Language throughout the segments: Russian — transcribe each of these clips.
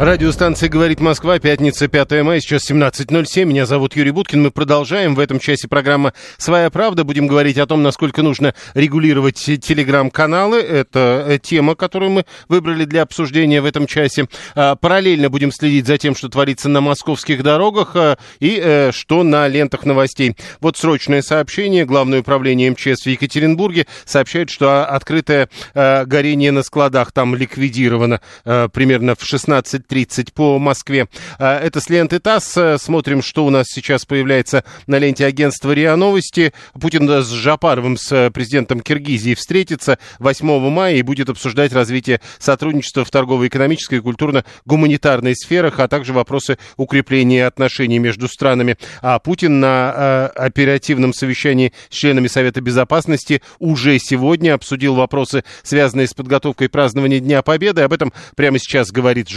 Радиостанция «Говорит Москва», пятница, 5 мая, сейчас 17.07. Меня зовут Юрий Буткин. Мы продолжаем. В этом часе программа «Своя правда». Будем говорить о том, насколько нужно регулировать телеграм-каналы. Это э, тема, которую мы выбрали для обсуждения в этом часе. А, Параллельно будем следить за тем, что творится на московских дорогах а, и э, что на лентах новостей. Вот срочное сообщение. Главное управление МЧС в Екатеринбурге сообщает, что открытое э, горение на складах там ликвидировано э, примерно в 16 30 по Москве. А, Это с ленты ТАСС. Смотрим, что у нас сейчас появляется на ленте агентства РИА Новости. Путин с Жапаровым, с э, президентом Киргизии, встретится 8 мая и будет обсуждать развитие сотрудничества в торгово-экономической и культурно-гуманитарной сферах, а также вопросы укрепления отношений между странами. А Путин на э, оперативном совещании с членами Совета Безопасности уже сегодня обсудил вопросы, связанные с подготовкой празднования Дня Победы. Об этом прямо сейчас говорит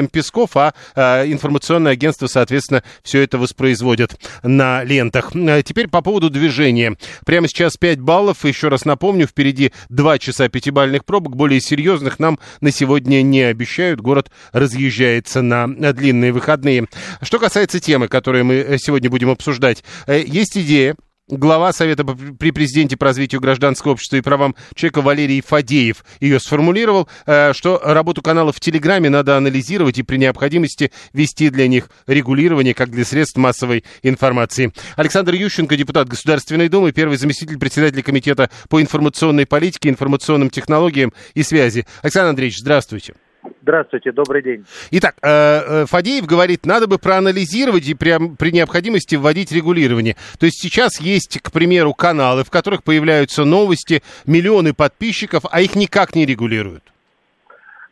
журналистам Песков, а э, информационное агентство, соответственно, все это воспроизводит на лентах. Э, Теперь по поводу движения. Прямо сейчас 5 баллов. Еще раз напомню, впереди 2 часа пятибальных пробок. Более серьезных нам на сегодня не обещают. Город разъезжается на длинные выходные. Что касается темы, которую мы э, сегодня будем обсуждать, э, есть идея Глава Совета при президенте по развитию гражданского общества и правам человека Валерий Фадеев ее сформулировал, э, что работу каналов в Телеграме надо анализировать и при необходимости вести для них регулирование, как для средств массовой информации. Александр Ющенко, депутат Государственной Думы, первый заместитель председателя Комитета по информационной политике, информационным технологиям и связи. Александр Андреевич, здравствуйте. Здравствуйте, добрый день. Итак, э, э, Фадеев говорит, надо бы проанализировать и при, при необходимости вводить регулирование. То есть сейчас есть, к примеру, каналы, в которых появляются новости, миллионы подписчиков, а их никак не регулируют.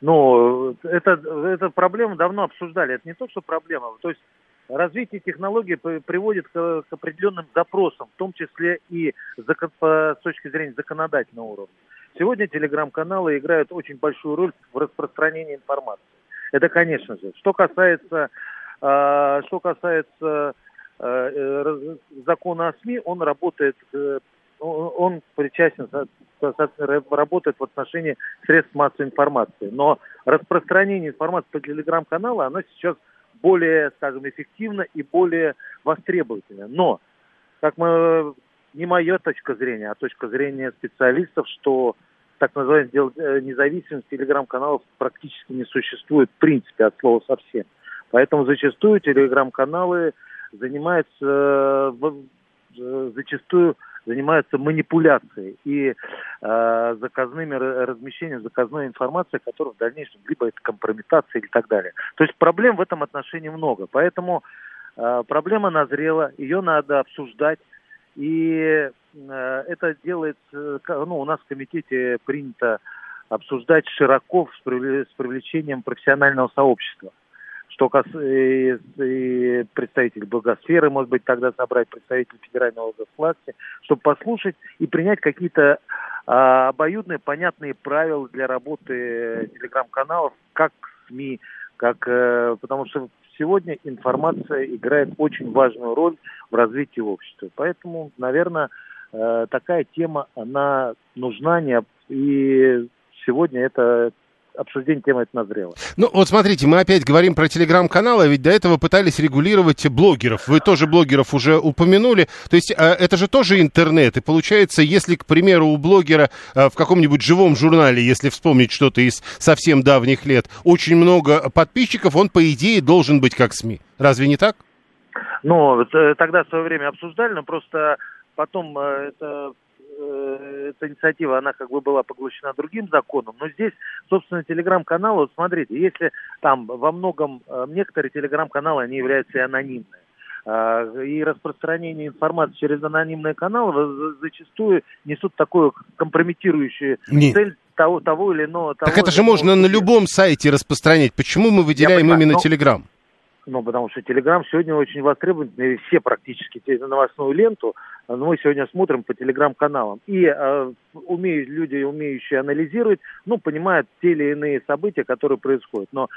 Ну, это, эту проблему давно обсуждали. Это не то, что проблема. То есть развитие технологий приводит к, к определенным запросам, в том числе и закон- с точки зрения законодательного уровня. Сегодня телеграм-каналы играют очень большую роль в распространении информации. Это, конечно же. Что касается, э, что касается э, э, закона о СМИ, он работает, э, он причастен, работает в отношении средств массовой информации. Но распространение информации по телеграм-каналу, оно сейчас более, скажем, эффективно и более востребовательно. Но, как мы, не моя точка зрения, а точка зрения специалистов, что так называемая дел- э, независимость телеграм-каналов практически не существует в принципе от слова совсем. Поэтому зачастую телеграм-каналы занимаются э, э, зачастую занимаются манипуляцией и э, заказными ра- размещением заказной информации, которая в дальнейшем либо это компрометация или так далее. То есть проблем в этом отношении много. Поэтому э, проблема назрела, ее надо обсуждать. И э, это делается, ка- ну, у нас в комитете принято обсуждать широко с привле- с привлечением профессионального сообщества. Что касается и, и представитель благосферы, может быть, тогда собрать представитель федерального власти, чтобы послушать и принять какие-то а, обоюдные, понятные правила для работы телеграм-каналов, как СМИ, как, э, потому что сегодня информация играет очень важную роль в развитии общества. Поэтому, наверное, э, такая тема, она нужна, и сегодня это обсуждение темы это назрело. Ну, вот смотрите, мы опять говорим про телеграм-каналы, а ведь до этого пытались регулировать блогеров. Вы тоже блогеров уже упомянули. То есть э, это же тоже интернет. И получается, если, к примеру, у блогера э, в каком-нибудь живом журнале, если вспомнить что-то из совсем давних лет, очень много подписчиков, он, по идее, должен быть как СМИ. Разве не так? Ну, э, тогда в свое время обсуждали, но просто потом э, это э, эта инициатива, она как бы была поглощена другим законом, но здесь, собственно, телеграм-каналы, вот смотрите, если там во многом, э, некоторые телеграм-каналы, они являются и анонимные, э, и распространение информации через анонимные каналы зачастую несут такую компрометирующую Не. цель того, того или иного. Того Так это же можно на любом сайте распространять. Почему мы выделяем именно но- Телеграм? Ну, потому что Телеграм сегодня очень востребован, и все практически новостную ленту э, мы сегодня смотрим по Телеграм-каналам. И э, умеют, люди, умеющие анализировать, ну, понимают те или иные события, которые происходят. Но,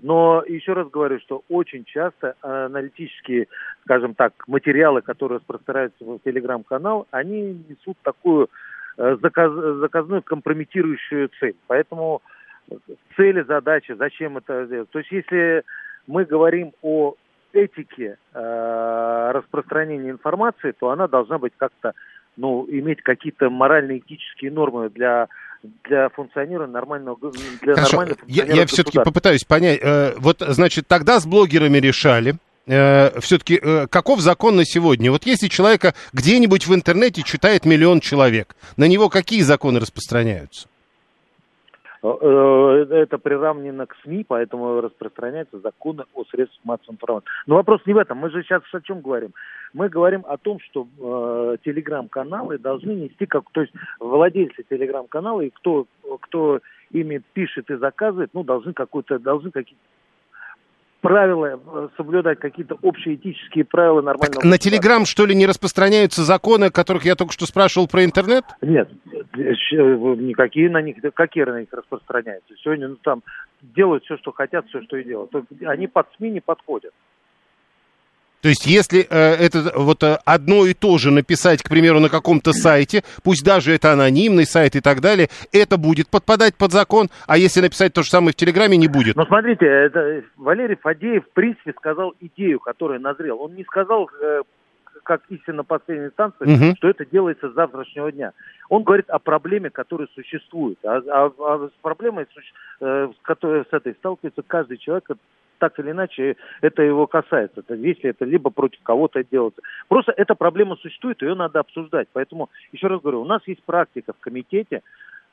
но еще раз говорю, что очень часто э, аналитические, скажем так, материалы, которые распространяются в Телеграм-канал, они несут такую э, заказ- заказную компрометирующую цель. Поэтому цели, задачи, зачем это делать. То есть если мы говорим о этике э, распространения информации, то она должна быть как-то, ну, иметь какие-то морально-этические нормы для для функционирования нормального для Хорошо, нормального я, функционирования все-таки попытаюсь понять. Э, вот, значит, тогда с блогерами решали. все-таки каков закон на сегодня? Вот если человека где-нибудь в интернете читает миллион человек, на него какие законы распространяются? Э, Это приравнено к СМИ, поэтому распространяются законы о средствах массовой информации. Но вопрос не в этом. Мы же сейчас о чем говорим? Мы говорим о том, что э, телеграм-каналы должны нести, как, то есть владельцы телеграм-канала и кто, кто ими пишет и заказывает, ну, должны какой-то, должны какие-то правила э, соблюдать, какие-то общие этические правила нормального Так на. Телеграм, что ли, не распространяются законы, о которых я только что спрашивал про интернет? Нет, э, э, никакие на них, какие на них распространяются. Сегодня ну, там делают все, что хотят, все, что и делают. Они под СМИ не подходят. То есть, если э, это вот э, одно и то же написать, к примеру, на каком-то сайте, пусть даже это анонимный сайт и так далее, это будет подпадать под закон, а если написать то же самое в Телеграме, не будет. Но смотрите, это Валерий Фадеев в принципе сказал идею, которая назрела. Он не сказал, э, как истинно последней инстанции, Мгм. что это делается с завтрашнего дня. Он говорит о проблеме, которая существует. А, а- а с проблемой, э, с которой с этой сталкивается каждый человек, так или иначе это его касается. Это, если это либо против кого-то делается. Просто эта проблема существует, ее надо обсуждать. Поэтому, еще раз говорю, у нас есть практика в комитете,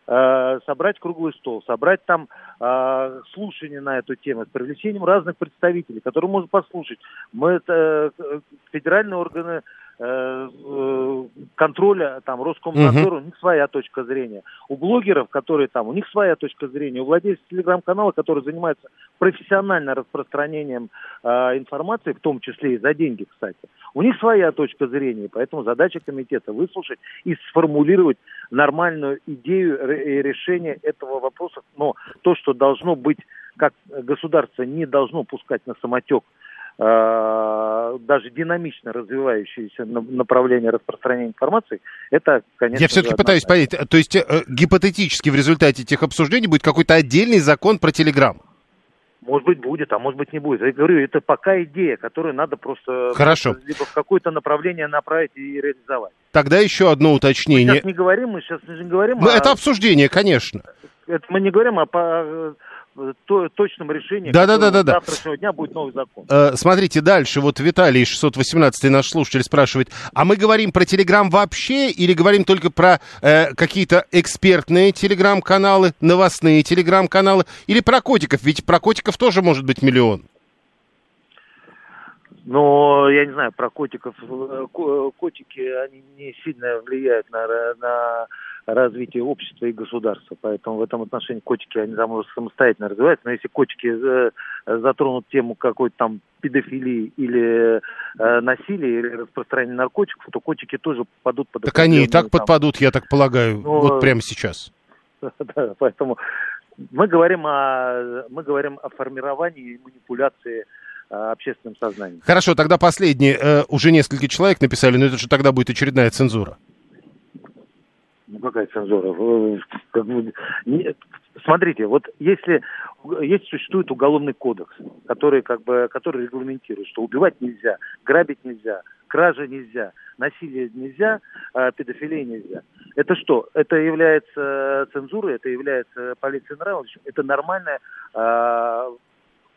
э, собрать круглый стол, собрать там э, слушание на эту тему с привлечением разных представителей, которые можно послушать. Мы это э, федеральные органы контроля, там, Роскомнадзор, у них своя точка зрения. У блогеров, которые там, у них своя точка зрения. У владельцев телеграм-канала, которые занимаются профессионально распространением э, информации, в том числе и за деньги, кстати, у них своя точка зрения. Поэтому задача комитета выслушать и сформулировать нормальную идею и решения этого вопроса. Но то, что должно быть, как государство не должно пускать на самотек э, даже динамично развивающееся на- направление распространения информации, это, конечно, Я все-таки пытаюсь понять, то есть э, гипотетически в результате этих обсуждений будет какой-то отдельный закон про Телеграм? Может быть, будет, а может быть, не будет. Я говорю, это пока идея, которую надо просто, Хорошо. либо в какое-то направление направить и реализовать. Тогда еще одно Мы уточнение. сейчас не говорим, мы сейчас не говорим Ну, о... это обсуждение, конечно. это мы не говорим о по- э, то- точном решении, Да-да-да-да-да. которое с завтрашнего дня будет новый закон. Э, Смотрите, дальше вот Виталий 618 наш слушатель спрашивает, а мы говорим про Телеграм вообще или говорим только про э, какие-то экспертные Телеграм-каналы, новостные Телеграм-каналы или про котиков? Ведь про котиков тоже может быть миллион. Но я не знаю, про котиков. Э, ко- Котики, они не сильно влияют на, на развитие общества и государства. Поэтому в этом отношении котики, они там уже самостоятельно развиваются. Но если котики э, затронут тему какой-то там педофилии или э, насилия, или распространения наркотиков, то котики тоже попадут под Так они и так там- подпадут, я так полагаю, Ну, вот прямо сейчас. Да, поэтому мы говорим о мы говорим о формировании и манипуляции э, общественным сознанием. Хорошо, тогда последнее. Э, уже несколько человек написали, но это же тогда будет очередная цензура. Ну какая цензура? Смотрите, вот если есть существует уголовный кодекс, который как бы который регламентирует, что убивать нельзя, грабить нельзя, кража нельзя, насилие нельзя, а педофилия нельзя. Это что? Это является цензурой, это является полицией нравов, это нормальное а,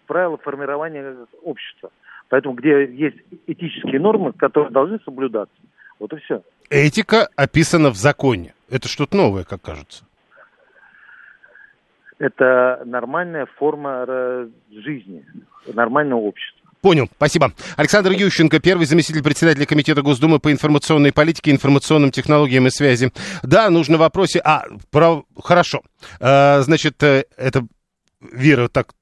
правило формирования общества. Поэтому где есть этические нормы, которые должны соблюдаться, вот и все. Этика описана в законе. Это что-то новое, как кажется. Это нормальная форма жизни, нормального общества. Понял, спасибо. Александр Ющенко, первый заместитель председателя Комитета Госдумы по информационной политике, информационным технологиям и связи. Да, нужно в вопросе... А, про... хорошо. А, значит, э, это Вера так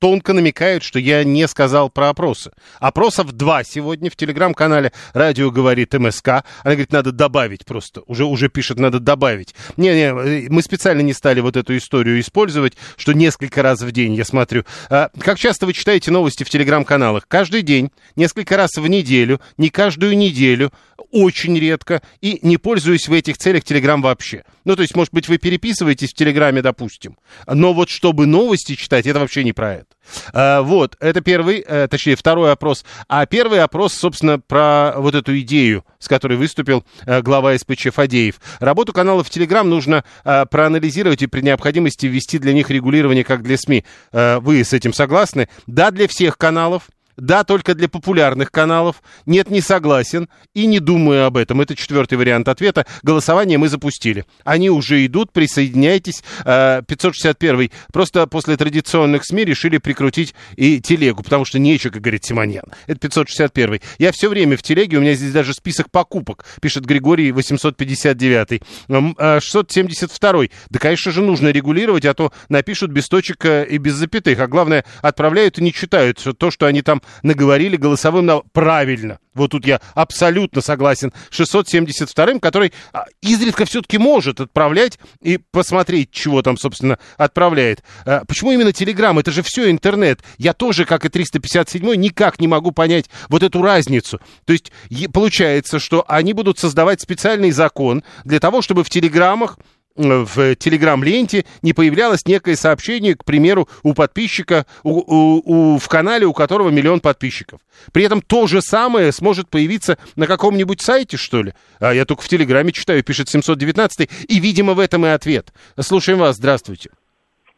тонко намекают, что я не сказал про опросы. Опросов два сегодня в телеграм-канале «Радио говорит МСК». Она говорит, надо добавить просто. Уже, уже пишет, надо добавить. Не-не, мы специально не стали вот эту историю использовать, что несколько раз в день, я смотрю. А, как часто вы читаете новости в телеграм-каналах? Каждый день, несколько раз в неделю, не каждую неделю, очень редко, и не пользуюсь в этих целях телеграм вообще. Ну, то есть, может быть, вы переписываетесь в телеграме, допустим, но вот чтобы новости читать, это вообще не про это. А, вот, это первый, а, точнее, второй опрос. А первый опрос, собственно, про вот эту идею, с которой выступил а, глава СПЧ Фадеев. Работу каналов в Телеграм нужно а, проанализировать и при необходимости ввести для них регулирование, как для СМИ. Вы с этим согласны? Да, для всех каналов. Да, только для популярных каналов. Нет, не согласен и не думаю об этом. Это четвертый вариант ответа. Голосование мы запустили. Они уже идут, присоединяйтесь. 561 э, Просто после традиционных СМИ решили прикрутить и телегу, потому что нечего, как говорит Симоньян. Это 561 Я все время в телеге, у меня здесь даже список покупок, пишет Григорий 859 672 Да, конечно же, нужно регулировать, а то напишут без точек э, и без запятых. А главное, отправляют и не читают то, что они там наговорили голосовым на... Правильно. Вот тут я абсолютно согласен. 672-м, который а, изредка все-таки может отправлять и посмотреть, чего там, собственно, отправляет. А, почему именно Телеграм? Это же все интернет. Я тоже, как и 357-й, никак не могу понять вот эту разницу. То есть получается, что они будут создавать специальный закон для того, чтобы в Телеграмах в телеграм-ленте не появлялось некое сообщение, к примеру, у подписчика, у, у, у, в канале, у которого миллион подписчиков. При этом то же самое сможет появиться на каком-нибудь сайте, что ли? А я только в телеграме читаю, пишет 719 и, видимо, в этом и ответ. Слушаем вас, здравствуйте.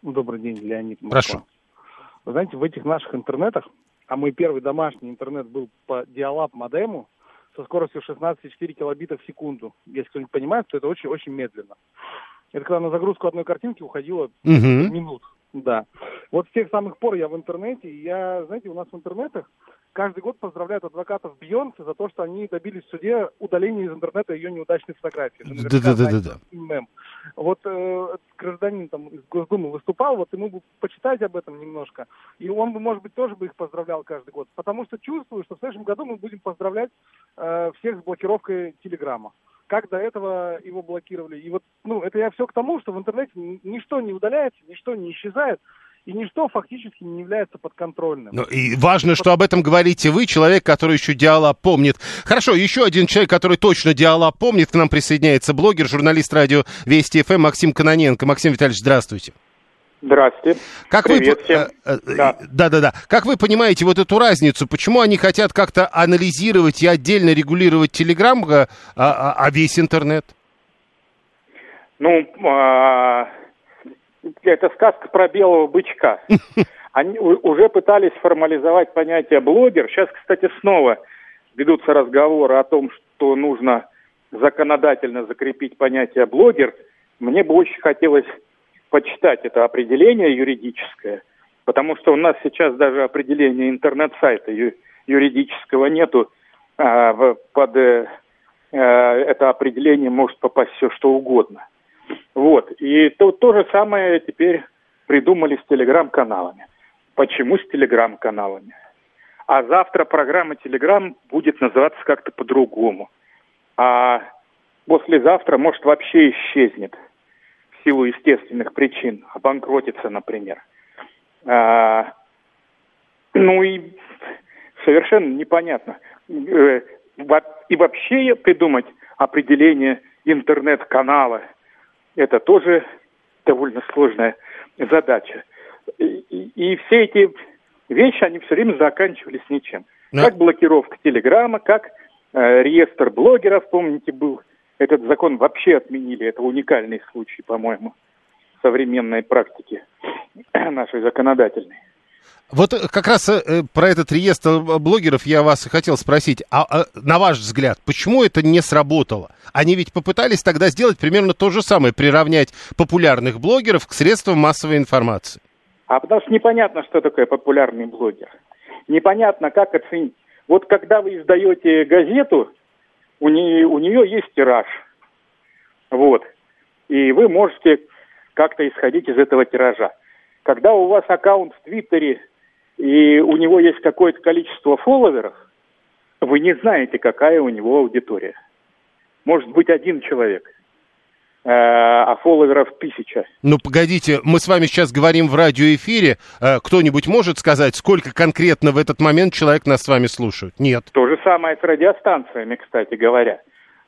Добрый день, Леонид. Москва. Прошу. Вы знаете, в этих наших интернетах, а мой первый домашний интернет был по диалаб модему со скоростью 16,4 килобита в секунду. Если кто-нибудь понимает, то это очень-очень медленно. Это когда на загрузку одной картинки уходило угу. минут. Да. Вот с тех самых пор я в интернете, и я, знаете, у нас в интернетах каждый год поздравляют адвокатов Бьонсе за то, что они добились в суде удаления из интернета ее неудачной фотографии. Да-да-да. Мем. Вот э, гражданин там из Госдумы выступал, вот ему бы почитать об этом немножко, и он бы, может быть, тоже бы их поздравлял каждый год, потому что чувствую, что в следующем году мы будем поздравлять э, всех с блокировкой Телеграма как до этого его блокировали. И вот, ну, это я все к тому, что в интернете ничто не удаляется, ничто не исчезает, и ничто фактически не является подконтрольным. Ну, и важно, что об этом говорите вы, человек, который еще диалог помнит. Хорошо, еще один человек, который точно диалог помнит, к нам присоединяется блогер, журналист радио Вести ФМ Максим Кононенко. Максим Витальевич, здравствуйте. Здравствуйте. Как Привет вы, всем. Э, э, да. да, да, да. Как вы понимаете вот эту разницу? Почему они хотят как-то анализировать и отдельно регулировать Телеграм, а, а, а весь интернет? Ну, а, это сказка про белого бычка. Они уже пытались формализовать понятие блогер. Сейчас, кстати, снова ведутся разговоры о том, что нужно законодательно закрепить понятие блогер. Мне бы очень хотелось почитать это определение юридическое, потому что у нас сейчас даже определения интернет-сайта юридического нету. А, под э, э, это определение может попасть все что угодно. Вот. И то, то же самое теперь придумали с телеграм-каналами. Почему с телеграм-каналами? А завтра программа Телеграм будет называться как-то по-другому. А послезавтра, может, вообще исчезнет в силу естественных причин, обанкротится, например. А, ну и совершенно непонятно. Э, и вообще придумать определение интернет-канала – это тоже довольно сложная задача. И, и, и все эти вещи, они все время заканчивались ничем. Но... Как блокировка Телеграма, как э, реестр блогеров, помните, был. Этот закон вообще отменили. Это уникальный случай, по-моему, современной практики нашей законодательной. Вот э, как раз э, про этот реестр блогеров я вас хотел спросить. А, а на ваш взгляд, почему это не сработало? Они ведь попытались тогда сделать примерно то же самое, приравнять популярных блогеров к средствам массовой информации. А потому что непонятно, что такое популярный блогер. непонятно, как оценить. Вот когда вы издаете газету, у нее, у нее есть тираж. Вот. И вы можете как-то исходить из этого тиража. Когда у вас аккаунт в Твиттере, и у него есть какое-то количество фолловеров, вы не знаете, какая у него аудитория. Может быть, один человек – а фолловеров тысяча. Ну, погодите, мы с вами сейчас говорим в радиоэфире. Э, кто-нибудь может сказать, сколько конкретно в этот момент человек нас с вами слушает? Нет. То же самое с радиостанциями, кстати говоря.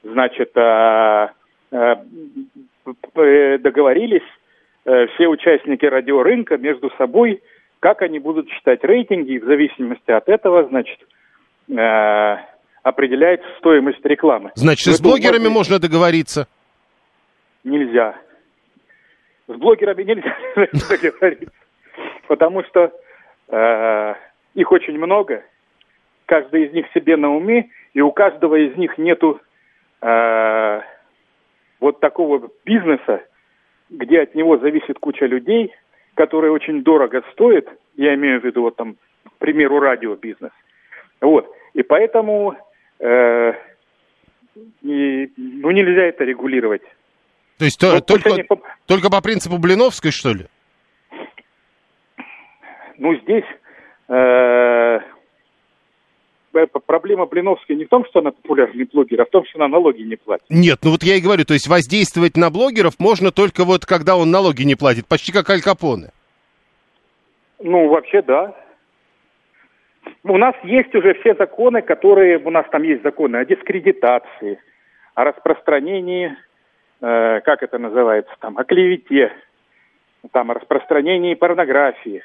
Значит, э, договорились все участники радиорынка между собой, как они будут считать рейтинги, и в зависимости от этого, значит, определяется стоимость рекламы. Значит, и с блогерами можно договориться? Нельзя. С блогерами нельзя договориться, потому что э, их очень много, каждый из них себе на уме, и у каждого из них нету э, вот такого бизнеса, где от него зависит куча людей, которые очень дорого стоят, я имею в виду вот там, к примеру, радиобизнес. Вот. И поэтому э, и, ну, нельзя это регулировать. То есть вот только, они... только по принципу Блиновской, что ли? Ну, здесь э, проблема Блиновской не в том, что она популярный блогер, а в том, что она налоги не платит. Нет, ну вот я и говорю, то есть воздействовать на блогеров можно только вот когда он налоги не платит, почти как Аль Капоне. Ну, вообще, да. У нас есть уже все законы, которые... У нас там есть законы о дискредитации, о распространении Э, как это называется, там, о клевете, там, о распространении порнографии,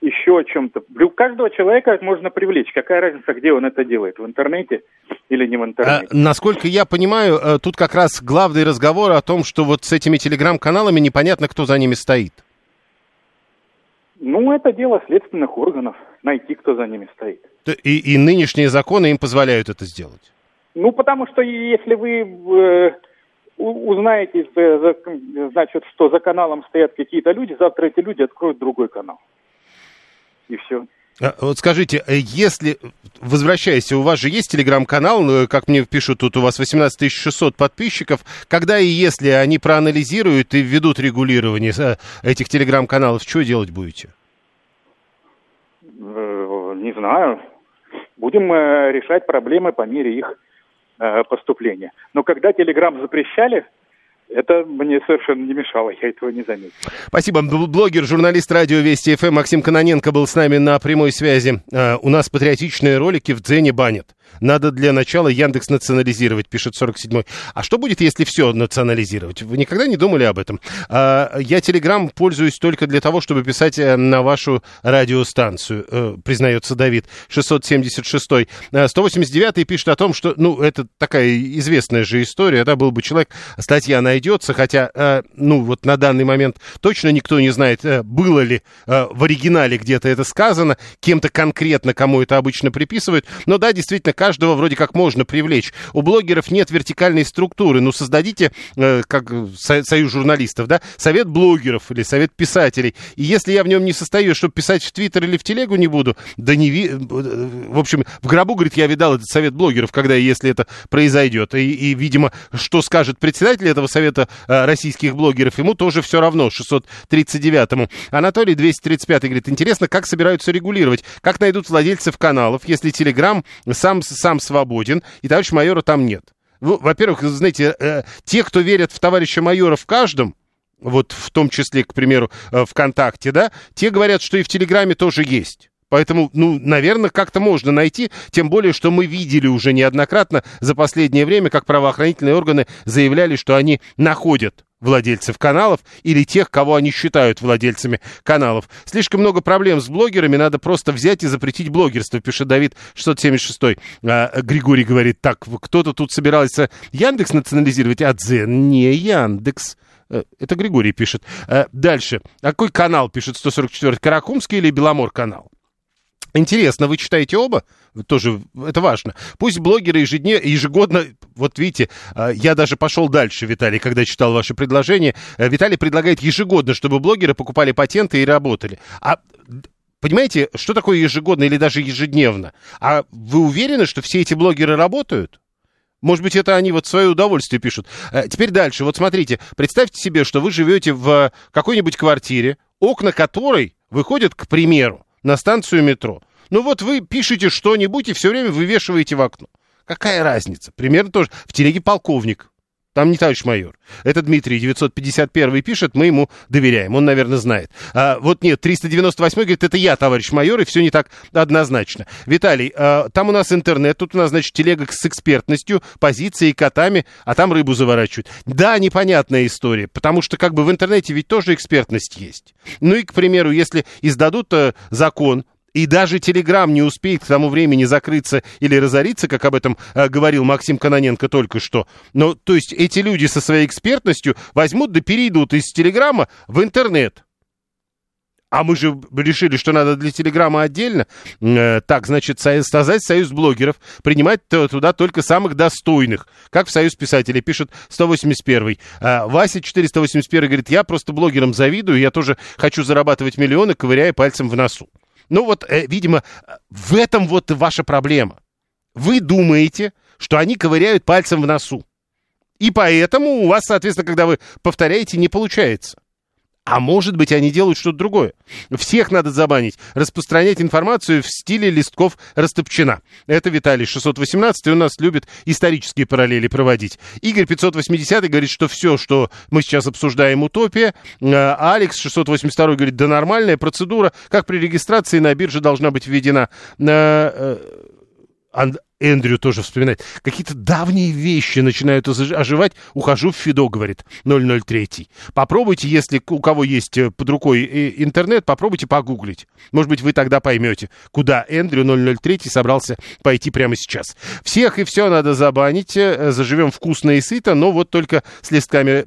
еще о чем-то. Каждого человека можно привлечь. Какая разница, где он это делает, в интернете или не в интернете? А, насколько я понимаю, э, тут как раз главный разговор о том, что вот с этими телеграм-каналами непонятно, кто за ними стоит. Ну, это дело следственных органов, найти, кто за ними стоит. И, и нынешние законы им позволяют это сделать? Ну, потому что если вы э, узнаете, значит, что за каналом стоят какие-то люди, завтра эти люди откроют другой канал. И все. А, вот скажите, э, если, возвращаясь, у вас же есть телеграм-канал, ну, как мне пишут, тут у вас 18 600 подписчиков, когда и если они проанализируют и введут регулирование э, этих телеграм-каналов, что делать будете? Э, не знаю. Будем решать проблемы по мере их Э, поступления. Но когда Телеграм запрещали, это мне совершенно не мешало, я этого не заметил. Спасибо. Блогер, журналист радио Вести ФМ Максим Каноненко был с нами на прямой связи. Uh, у нас патриотичные ролики в Дзене банят. Надо для начала Яндекс национализировать, пишет 47-й. А что будет, если все национализировать? Вы никогда не думали об этом? А, я Телеграм пользуюсь только для того, чтобы писать э, на вашу радиостанцию, э, признается Давид, 676-й. 189-й пишет о том, что, ну, это такая известная же история, да, был бы человек, статья найдется, хотя, э, ну, вот на данный момент точно никто не знает, было ли в оригинале где-то это сказано, кем-то конкретно, кому это обычно приписывают, но да, действительно, каждого вроде как можно привлечь. У блогеров нет вертикальной структуры. Ну, создадите, э, как союз журналистов, да, совет блогеров или совет писателей. И если я в нем не состою, чтобы писать в Твиттер или в Телегу не буду, да не ви... Э, в общем, в гробу, говорит, я видал этот совет блогеров, когда и если это произойдет. И, и видимо, что скажет председатель этого совета э, российских блогеров, ему тоже все равно, 639-му. Анатолий 235 говорит, интересно, как собираются регулировать, как найдут владельцев каналов, если Телеграм сам сам свободен, и товарища майора там нет. Ну, во-первых, знаете, э, те, кто верят в товарища майора в каждом, вот в том числе, к примеру, э, ВКонтакте, да, те говорят, что и в Телеграме тоже есть. Поэтому, ну, наверное, как-то можно найти, тем более, что мы видели уже неоднократно за последнее время, как правоохранительные органы заявляли, что они находят владельцев каналов или тех, кого они считают владельцами каналов. Слишком много проблем с блогерами, надо просто взять и запретить блогерство, пишет Давид 676. А, Григорий говорит, так, кто-то тут собирался Яндекс национализировать, а Дзен не Яндекс. Э, это Григорий пишет. А, дальше. Какой канал пишет 144? Каракумский или Беломор канал? Интересно, вы читаете оба? Тоже это важно. Пусть блогеры ежедневно, ежегодно, вот видите, а, я даже пошел дальше, Виталий, когда читал ваше предложение. Э, Виталий предлагает ежегодно, чтобы блогеры покупали патенты и работали. А Понимаете, что такое ежегодно или даже ежедневно? А вы уверены, что все эти блогеры работают? Может быть, это они вот свое удовольствие пишут. Э, теперь дальше. Вот смотрите, представьте себе, что вы живете в какой-нибудь квартире, окна которой выходят, к примеру, на станцию метро. Ну вот вы пишете что-нибудь и все время вывешиваете в окно. Какая разница? Примерно тоже. В телеге полковник. Там не товарищ майор. Это Дмитрий 951 пишет, мы ему доверяем. Он, наверное, знает. А, вот нет, 398 говорит, это я, товарищ майор, и все не так однозначно. Виталий, а, там у нас интернет, тут у нас, значит, телега с экспертностью, позицией, котами, а там рыбу заворачивают. Да, непонятная история, потому что как бы в интернете ведь тоже экспертность есть. Ну и, к примеру, если издадут э, закон, и даже Телеграм не успеет к тому времени закрыться или разориться, как об этом э, говорил Максим Каноненко только что. Но, то есть, эти люди со своей экспертностью возьмут да перейдут из Телеграма в интернет. А мы же решили, что надо для Телеграма отдельно. Э, так, значит, создать союз блогеров, принимать туда только самых достойных, как в союз писателей, пишет 181. Э, Вася 481 говорит, я просто блогерам завидую, я тоже хочу зарабатывать миллионы, ковыряя пальцем в носу. Ну вот, э, видимо, в этом вот ваша проблема. Вы думаете, что они ковыряют пальцем в носу. И поэтому у вас, соответственно, когда вы повторяете, не получается. А может быть, они делают что-то другое. Всех надо забанить. Распространять информацию в стиле листков Растопчина. Это Виталий 618, у нас любит исторические параллели проводить. Игорь 580 говорит, что все, что мы сейчас обсуждаем, утопия. А Алекс 682 говорит, да нормальная процедура, как при регистрации на бирже должна быть введена. Эндрю тоже вспоминает. Какие-то давние вещи начинают оживать. Ухожу в Фидо, говорит 003. Попробуйте, если у кого есть э, под рукой э, интернет, попробуйте погуглить. Может быть, вы тогда поймете, куда Эндрю 003 собрался пойти прямо сейчас. Всех и все надо забанить. Э, заживем вкусно и сыто, но вот только с листками.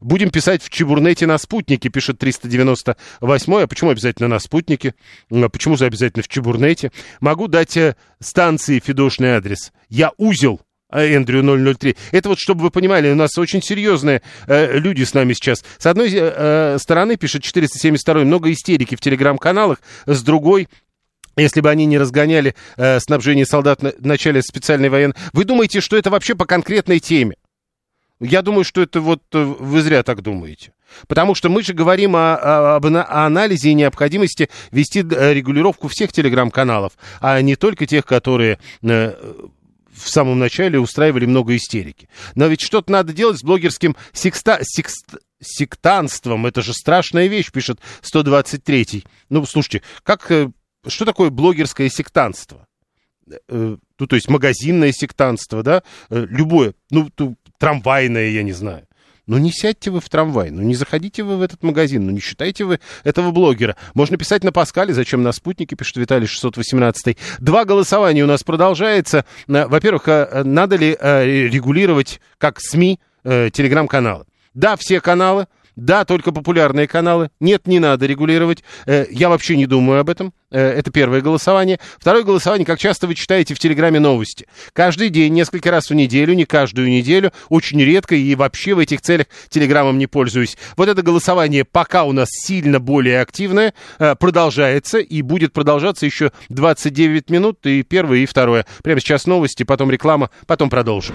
Будем писать в Чебурнете на спутнике, пишет 398. А почему обязательно на спутнике? Почему же обязательно в Чебурнете? Могу дать станции и фидошный адрес. Я узел. А Эндрю 003. Это вот, чтобы вы понимали, у нас очень серьезные э, люди с нами сейчас. С одной э, стороны, пишет 472 много истерики в телеграм-каналах, с другой, если бы они не разгоняли э, снабжение солдат в начале специальной военной... Вы думаете, что это вообще по конкретной теме? Я думаю, что это вот э, вы зря так думаете. Потому что мы же говорим о, о, о анализе и необходимости вести э, регулировку всех телеграм-каналов, а не только тех, которые э, в самом начале устраивали много истерики. Но ведь что-то надо делать с блогерским секста, секст, сектанством. Это же страшная вещь, пишет 123-й. Ну, слушайте, как, э, что такое блогерское сектанство? Э, ну, то есть магазинное сектанство, да, любое, ну, трамвайное, я не знаю. Ну не сядьте вы в трамвай, ну не заходите вы в этот магазин, ну не считайте вы этого блогера. Можно писать на Паскале, зачем на спутнике, пишет Виталий 618. Два голосования у нас продолжается. Э, во-первых, э, надо ли э, регулировать, как СМИ, телеграм-каналы? Да, все каналы, да, только популярные каналы. Нет, не надо регулировать. Э, я вообще не думаю об этом. Э, это первое голосование. Второе голосование, как часто вы читаете в Телеграме новости. Каждый день, несколько раз в неделю, не каждую неделю, очень редко и вообще в этих целях Телеграмом не пользуюсь. Вот это голосование пока у нас сильно более активное, э, продолжается и будет продолжаться еще 29 минут, и первое, и второе. Прямо сейчас новости, потом реклама, потом продолжим.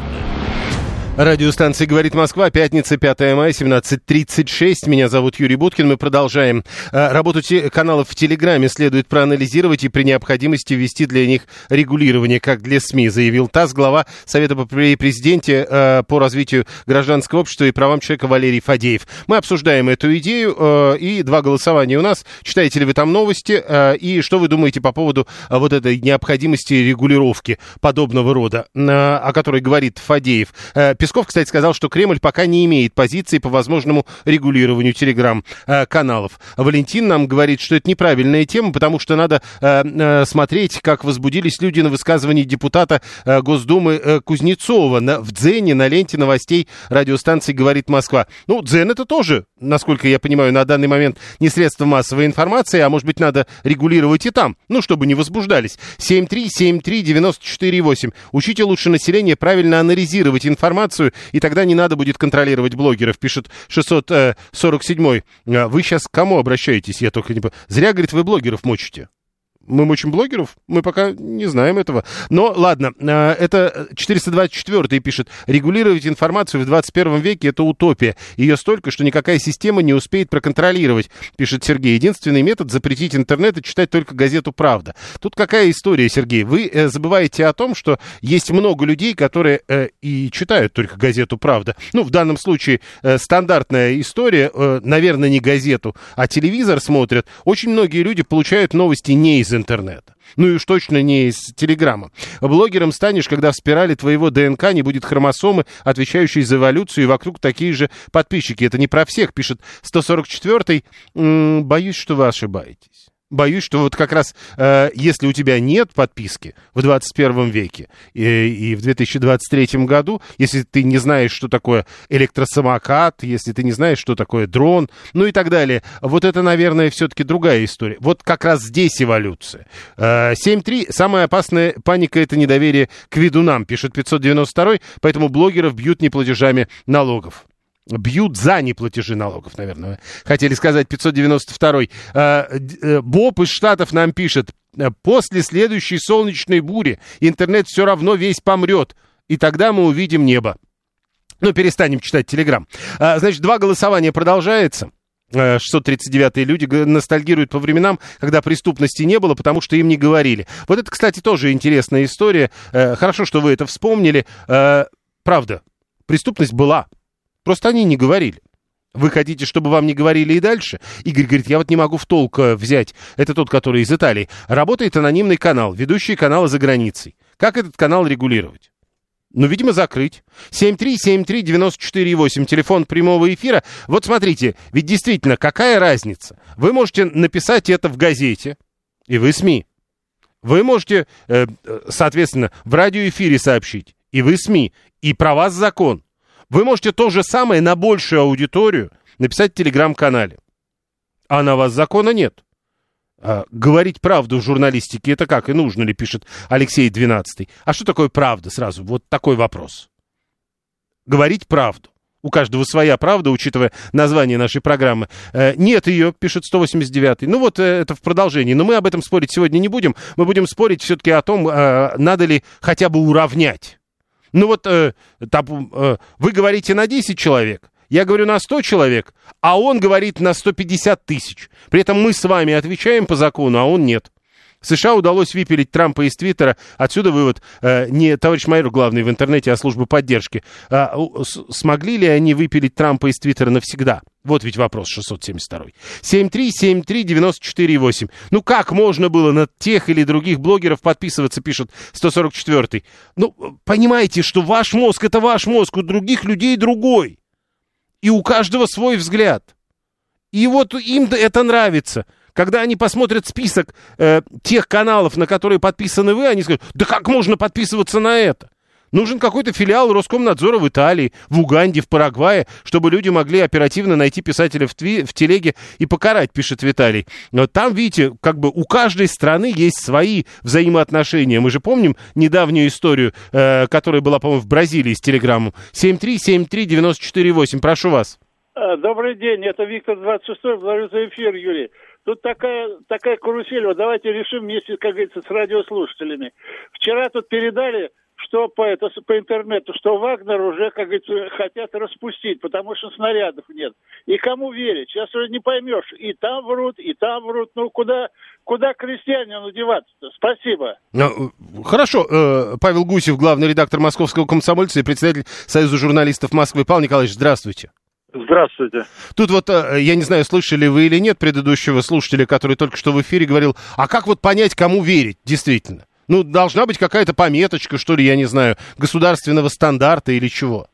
Радиостанция «Говорит Москва», пятница, 5 мая, 17.36. Меня зовут Юрий Буткин. Мы продолжаем. А, работу каналов в Телеграме следует проанализировать и при необходимости ввести для них регулирование, как для СМИ, заявил ТАСС, глава Совета при президенте а, по развитию гражданского общества и правам человека Валерий Фадеев. Мы обсуждаем эту идею а, и два голосования у нас. Читаете ли вы там новости и что вы думаете по поводу вот этой необходимости регулировки подобного рода, о которой говорит Фадеев? Песков, кстати, сказал, что Кремль пока не имеет позиции по возможному регулированию телеграм-каналов. Валентин нам говорит, что это неправильная тема, потому что надо э, э, смотреть, как возбудились люди на высказывании депутата э, Госдумы э, Кузнецова на, в Дзене на ленте новостей радиостанции «Говорит Москва». Ну, Дзен это тоже, насколько я понимаю, на данный момент не средство массовой информации, а может быть надо регулировать и там, ну, чтобы не возбуждались. 7373948. Учите лучше население правильно анализировать информацию, и тогда не надо будет контролировать блогеров, пишет 647. Э, вы сейчас к кому обращаетесь? Я только не... Зря, говорит, вы блогеров мочите мы мочим блогеров? Мы пока не знаем этого. Но ладно, э, это 424 пишет, регулировать информацию в 21 веке это утопия. Ее столько, что никакая система не успеет проконтролировать, пишет Сергей. Единственный метод запретить интернет и читать только газету «Правда». Тут какая история, Сергей? Вы э, забываете о том, что есть много людей, которые э, и читают только газету «Правда». Ну, в данном случае стандартная история, наверное, не газету, а телевизор смотрят. Очень многие люди получают новости не из. Ну и уж точно не из Телеграма. Блогером станешь, когда в спирали твоего ДНК не будет хромосомы, отвечающей за эволюцию, и вокруг такие же подписчики. Это не про всех, пишет 144-й. Боюсь, что вы ошибаетесь боюсь, что вот как раз э, если у тебя нет подписки в 21 веке и, и в 2023 году, если ты не знаешь, что такое электросамокат, если ты не знаешь, что такое дрон, ну и так далее, вот это, наверное, все-таки другая история. Вот как раз здесь эволюция. Э, 7.3. Самая опасная паника — это недоверие к ведунам, пишет 592 поэтому блогеров бьют неплатежами налогов бьют за неплатежи налогов, наверное. Хотели сказать 592-й. А, э, Боб из Штатов нам пишет, после следующей солнечной бури интернет все равно весь помрет, и тогда мы увидим небо. Ну, перестанем читать Телеграм. Значит, два голосования продолжается. 639-е люди ностальгируют по временам, когда преступности не было, потому что им не говорили. Вот это, кстати, тоже интересная история. Э, хорошо, что вы это вспомнили. Э, правда, преступность была. Просто они не говорили. Вы хотите, чтобы вам не говорили и дальше? Игорь говорит, я вот не могу в толк э, взять. Это тот, который из Италии. Работает анонимный канал, ведущие каналы за границей. Как этот канал регулировать? Ну, видимо, закрыть. 7373948, телефон прямого эфира. Вот смотрите, ведь действительно, какая разница? Вы можете написать это в газете, и вы СМИ. Вы можете, э, э, соответственно, в радиоэфире сообщить, и вы СМИ. И про вас закон. Вы можете то же самое на большую аудиторию написать в телеграм-канале. А на вас закона нет. А, говорить правду в журналистике, это как и нужно ли, пишет Алексей 12. А что такое правда сразу? Вот такой вопрос. Говорить правду. У каждого своя правда, учитывая название нашей программы. Э, нет ее, пишет 189. Ну вот э, это в продолжении. Но мы об этом спорить сегодня не будем. Мы будем спорить все-таки о том, э, надо ли хотя бы уравнять ну вот э, там, э, вы говорите на 10 человек, я говорю на 100 человек, а он говорит на 150 тысяч. При этом мы с вами отвечаем по закону, а он нет. США удалось выпилить Трампа из Твиттера. Отсюда вывод. Э, не товарищ майор главный в интернете, а служба поддержки. А, смогли ли они выпилить Трампа из Твиттера навсегда? Вот ведь вопрос 672. 7373948. Ну как можно было на тех или других блогеров подписываться, пишет 144. Ну, понимаете, что ваш мозг это ваш мозг, у других людей другой. И у каждого свой взгляд. И вот им это нравится. Когда они посмотрят список э, тех каналов, на которые подписаны вы, они скажут, да как можно подписываться на это? Нужен какой-то филиал Роскомнадзора в Италии, в Уганде, в Парагвае, чтобы люди могли оперативно найти писателя в, тви, в телеге и покарать, пишет Виталий. Но там, видите, как бы у каждой страны есть свои взаимоотношения. Мы же помним недавнюю историю, э, которая была, по-моему, в Бразилии с телеграммом. 7373948, прошу вас. А, добрый день, это Виктор 26 благодарю за эфир, Юрий. Тут такая, такая карусель, вот давайте решим вместе, как говорится, с радиослушателями. Вчера тут передали, что по, это, по интернету, что Вагнер уже, как говорится, хотят распустить, потому что снарядов нет. И кому верить? Сейчас уже не поймешь. И там врут, и там врут. Ну, куда, куда крестьянину деваться-то? Спасибо. Ну, хорошо. Э, Павел Гусев, главный редактор московского комсомольца и председатель Союза журналистов Москвы. Павел Николаевич, здравствуйте. Здравствуйте. Тут вот, э, я не знаю, слышали вы или нет предыдущего слушателя, который только что в эфире говорил, а как вот понять, кому верить, действительно? Ну, должна быть какая-то пометочка, что ли, я не знаю, государственного стандарта или чего?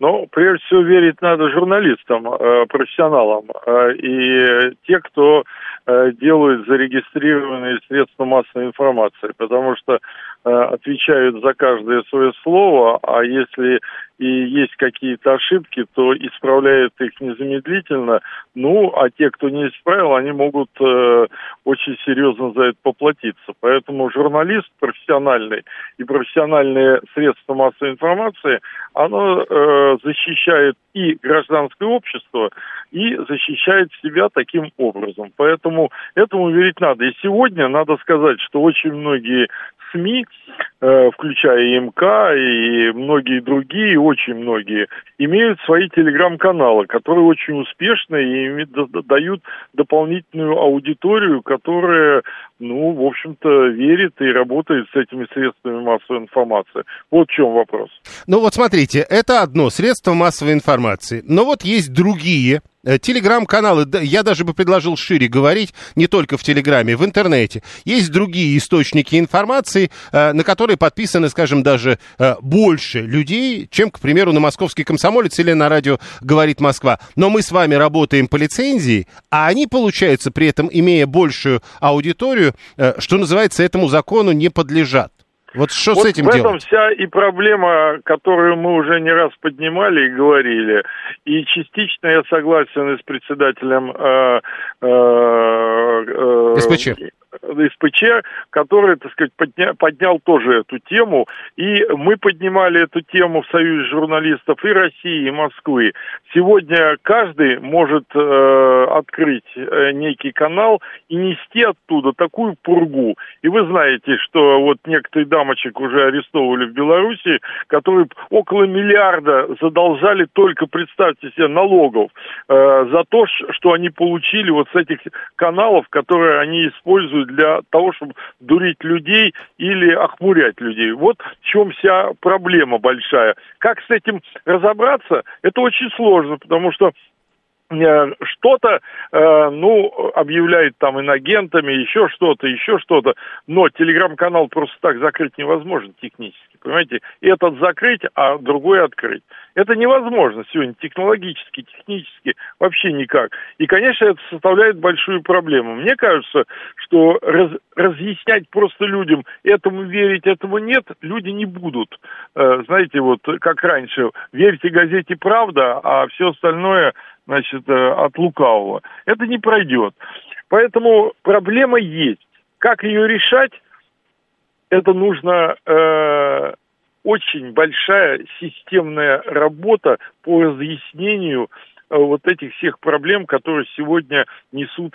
Ну, прежде всего, верить надо журналистам, э, профессионалам. Э, и те, кто делают зарегистрированные средства массовой информации, потому что отвечают за каждое свое слово, а если и есть какие-то ошибки, то исправляют их незамедлительно. Ну, а те, кто не исправил, они могут э, очень серьезно за это поплатиться. Поэтому журналист профессиональный и профессиональные средства массовой информации, оно э, защищает и гражданское общество, и защищает себя таким образом. Поэтому этому верить надо. И сегодня надо сказать, что очень многие СМИ, включая и МК, и многие другие, очень многие, имеют свои телеграм-каналы, которые очень успешны и дают дополнительную аудиторию, которая, ну, в общем-то, верит и работает с этими средствами массовой информации. Вот в чем вопрос. Ну вот смотрите, это одно средство массовой информации. Но вот есть другие Э, телеграм-каналы, я даже бы предложил шире говорить, не только в Телеграме, в интернете. Есть другие источники информации, э, на которые подписаны, скажем, даже э, больше людей, чем, к примеру, на московский комсомолец или на радио «Говорит Москва». Но мы с вами работаем по лицензии, а они, получается, при этом, имея большую аудиторию, что называется, этому закону не подлежат. Вот что вот с этим в делать? этом вся и проблема, которую мы уже не раз поднимали и говорили. И частично я согласен и с председателем э, э, э, СПЧ. СПЧ, который, так сказать, подня, поднял тоже эту тему. И мы поднимали эту тему в Союзе журналистов и России, и Москвы. Сегодня каждый может э, открыть э, некий канал и нести оттуда такую пургу. И вы знаете, что вот некоторые дамочек уже арестовывали в Беларуси, которые около миллиарда задолжали только, представьте себе, налогов э, за то, что они получили вот с этих каналов, которые они используют для того, чтобы дурить людей или охмурять людей. Вот в чем вся проблема большая. Как с этим разобраться, это очень сложно, потому что э, что-то, э, ну, объявляет там инагентами, еще что-то, еще что-то, но телеграм-канал просто так закрыть невозможно технически понимаете, этот закрыть, а другой открыть. Это невозможно сегодня технологически, технически, вообще никак. И, конечно, это составляет большую проблему. Мне кажется, что раз, разъяснять просто людям, этому верить, этому нет, люди не будут. Э, знаете, вот как раньше, верьте газете «Правда», а все остальное, значит, э, от лукавого. Это не пройдет. Поэтому проблема есть. Как ее решать? Это нужно э, очень большая системная работа по разъяснению э, вот этих всех проблем, которые сегодня несут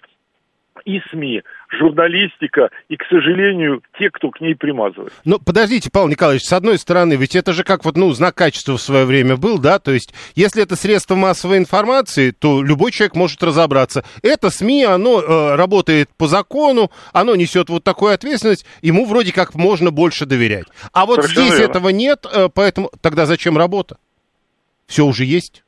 и СМИ, журналистика, и, к сожалению, те, кто к ней примазывает. Ну, подождите, Павел Николаевич, с одной стороны, ведь это же как вот, ну, знак качества в свое время был, да, то есть, если это средство массовой информации, то любой человек может разобраться. Это СМИ, оно э, работает по закону, оно несет вот такую ответственность, ему вроде как можно больше доверять. А вот Совершенно здесь верно. этого нет, э, поэтому тогда зачем работа? Все уже есть.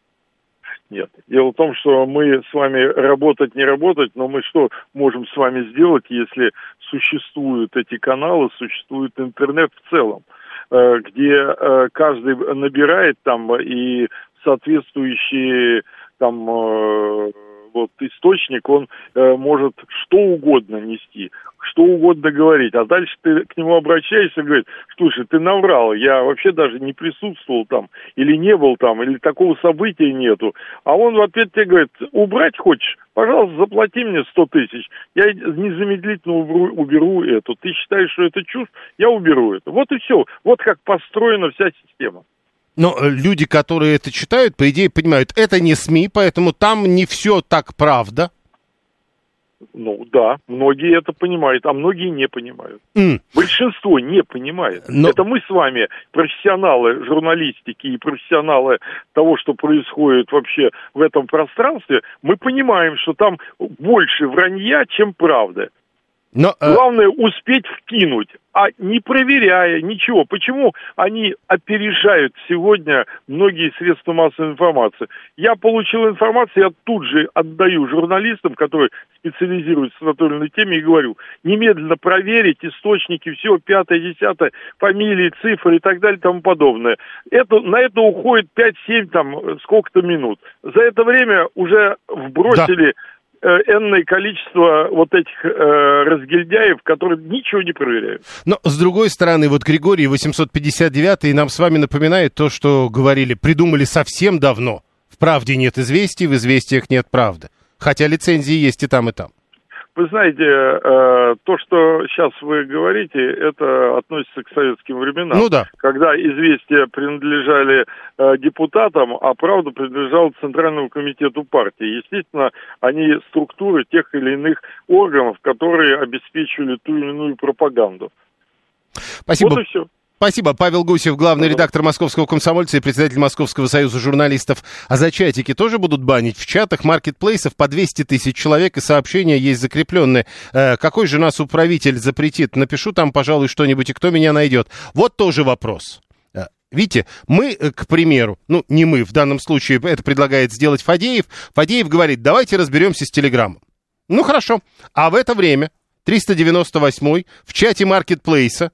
Нет. Дело в том, что мы с вами работать, не работать, но мы что можем с вами сделать, если существуют эти каналы, существует интернет в целом, э, где э, каждый набирает там и соответствующие там э, вот источник, он э, может что угодно нести, что угодно говорить, а дальше ты к нему обращаешься и говоришь, слушай, ты наврал, я вообще даже не присутствовал там, или не был там, или такого события нету, а он в ответ тебе говорит, убрать хочешь? Пожалуйста, заплати мне 100 тысяч, я незамедлительно уберу, уберу эту, ты считаешь, что это чушь, я уберу это. Вот и все, вот как построена вся система. Но э, люди, которые это читают, по идее понимают, это не СМИ, поэтому там не все так правда. Ну да, многие это понимают, а многие не понимают. Mm. Большинство не понимает. Но... Это мы с вами, профессионалы журналистики и профессионалы того, что происходит вообще в этом пространстве, мы понимаем, что там больше вранья, чем правда. Но, э, Главное успеть вкинуть, а не проверяя ничего. Почему они опережают сегодня многие средства массовой информации? Я получил информацию, я тут же отдаю журналистам, которые специализируются на той или иной теме, и говорю, немедленно проверить источники, все, пятое, десятое, фамилии, цифры и так далее и тому подобное. Это, на это уходит 5-7, там, сколько-то минут. За это время уже вбросили э, энное количество вот этих э, разгильдяев, которые ничего не проверяют. Но, с другой стороны, вот Григорий 859 нам с вами напоминает то, что говорили, придумали совсем давно. В правде нет известий, в известиях нет правды. Хотя лицензии есть и там, и там. Вы знаете, э, то, что сейчас вы говорите, это относится к советским временам. Ну да. Когда известия принадлежали э, депутатам, а правда принадлежала Центральному комитету партии. Естественно, они структуры тех или иных органов, которые обеспечивали ту или иную пропаганду. Спасибо. Вот и все. Спасибо. Павел Гусев, главный редактор Московского комсомольца и председатель Московского союза журналистов. А за чатики тоже будут банить? В чатах маркетплейсов по 200 тысяч человек и сообщения есть закрепленные. Э, какой же нас управитель запретит? Напишу там, пожалуй, что-нибудь, и кто меня найдет. Вот тоже вопрос. Э, Видите, мы, э, к примеру, ну, не мы, в данном случае это предлагает сделать Фадеев. Фадеев говорит, давайте разберемся с Телеграмом. Ну, хорошо. А в это время 398 в чате маркетплейса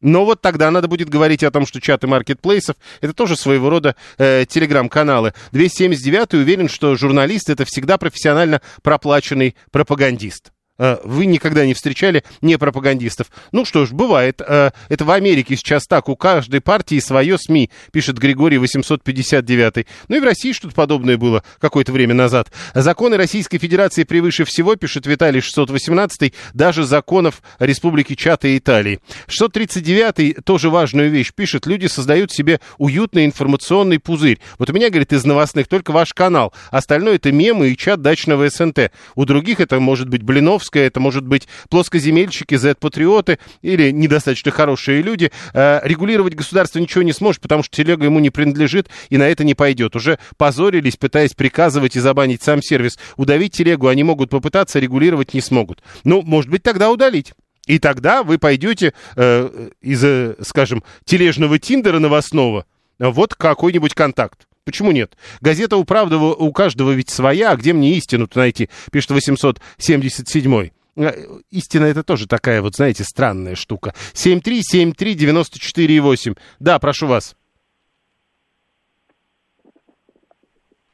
но вот тогда надо будет говорить о том, что чаты маркетплейсов это тоже своего рода э, телеграм-каналы. 279 уверен, что журналист это всегда профессионально проплаченный пропагандист. Э, Вы никогда не встречали не пропагандистов. Ну что ж, бывает. Э, Это в Америке сейчас так. У каждой партии свое СМИ, пишет Григорий 859. Ну и в России что-то подобное было какое-то время назад. Законы Российской Федерации превыше всего, пишет Виталий 618, даже законов Республики Чата и Италии. 639 тоже важную вещь пишет. Люди создают себе уютный информационный пузырь. Вот у меня, говорит, из новостных только ваш канал. Остальное это мемы и чат дачного СНТ. У других это может быть Блиновская, это может быть плоскоземельщики, Z-патриоты или недостаточно хорошие люди. Э, Регулировать государство ничего не сможет, потому что телега ему не принадлежит и на это не пойдет. Уже позорились, пытаясь приказывать и забанить сам сервис. Удавить телегу они могут попытаться, регулировать не смогут. Ну, может быть, тогда удалить. И тогда вы пойдете э, из, э, скажем, тележного тиндера новостного вот какой-нибудь контакт. Почему нет? Газета у правды у каждого ведь своя, а где мне истину-то найти? Пишет 877 Э, Истина это тоже такая вот, знаете, странная штука. 7373948. Да, прошу вас.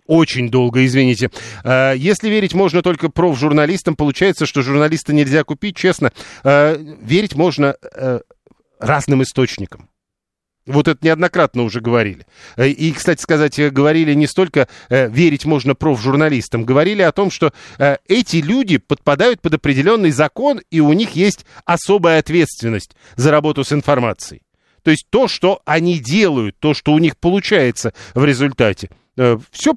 Очень долго, извините. Э, Если верить можно только профжурналистам, получается, что журналиста нельзя купить, честно. Э, Верить можно разным источникам. Вот это неоднократно уже говорили. Э, И, кстати сказать, э, говорили не столько э, верить можно профжурналистам, говорили о том, что эти люди подпадают под определенный закон, и у них есть особая ответственность за работу с информацией. То есть то, что они делают, то, что у них получается в результате, все,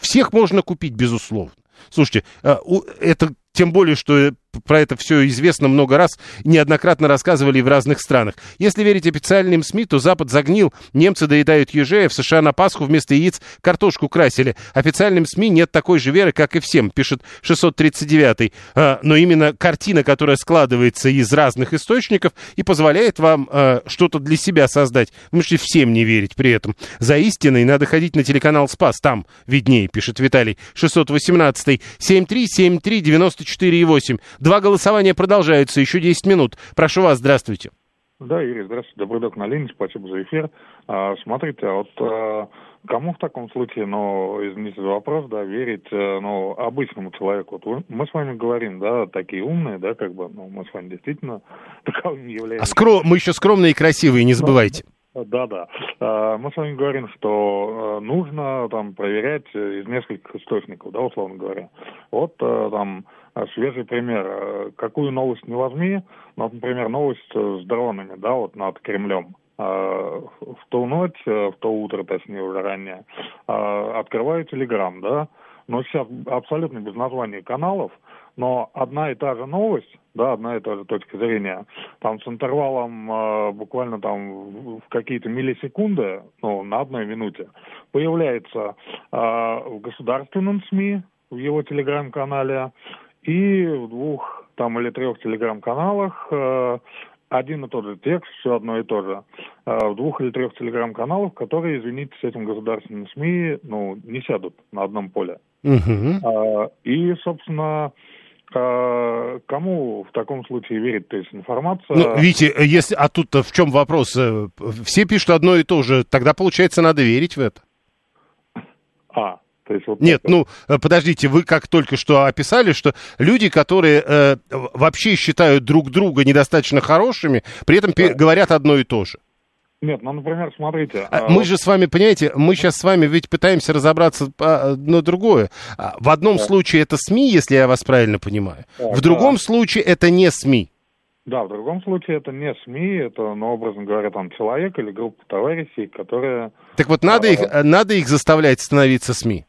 всех можно купить, безусловно. Слушайте, это тем более, что про это все известно много раз, неоднократно рассказывали в разных странах. Если верить официальным СМИ, то Запад загнил, немцы доедают ежей, в США на Пасху вместо яиц картошку красили. Официальным СМИ нет такой же веры, как и всем, пишет 639-й. А, но именно картина, которая складывается из разных источников и позволяет вам а, что-то для себя создать. Вы можете всем не верить при этом. За истиной надо ходить на телеканал «Спас», там виднее, пишет Виталий. 618-й. 7373948. Два голосования продолжаются, еще 10 минут. Прошу вас, здравствуйте. Да, Юрий, здравствуйте. Добрый док на линии, спасибо за эфир. А, смотрите, а вот а, кому в таком случае, ну, извините за вопрос, да, верить, ну, обычному человеку? Вот мы с вами говорим, да, такие умные, да, как бы, ну, мы с вами действительно таковыми являемся. А скро... мы еще скромные и красивые, не забывайте. Да, да. А, Мы с вами говорим, что э, нужно там проверять из нескольких источников, да, условно говоря. Вот э, там свежий пример. Э, Какую новость не возьми, вот, например, новость э, с дронами, да, вот над Кремлем. Э, В ту ночь, э, в то утро, точнее, уже ранее, э, открываю Телеграм, да, но сейчас абсолютно без названия каналов, но одна и та же новость, да, одна и та же точка зрения, там с интервалом э, буквально там в какие-то миллисекунды, ну, на одной минуте, появляется э, в государственном СМИ, в его телеграм-канале, и в двух там или трех телеграм-каналах э, один и тот же текст, все одно и то же. Э, в двух или трех телеграм-каналах, которые, извините, с этим государственным СМИ, ну, не сядут на одном поле. А, И, собственно, кому в таком случае верить? То есть информация... Ну, видите, если, а тут в чем вопрос? Э, Все пишут одно и то же, тогда, получается, надо верить в это. А, то есть вот Нет, это- ну, э, подождите, вы как только что описали, что люди, которые э, вообще считают друг друга недостаточно хорошими, при этом пе- говорят одно и то же. Нет, ну, например, смотрите. А а, Мы вот- же с вами, понимаете, мы сейчас с вами ведь пытаемся разобраться а, на другое. А, В одном случае это СМИ, если я вас правильно понимаю. Так, В другом да. случае это не СМИ. Да, в другом случае это не СМИ, это, ну, образно говоря, там человек или группа товарищей, которые... Так вот, надо А. их, надо их заставлять становиться СМИ.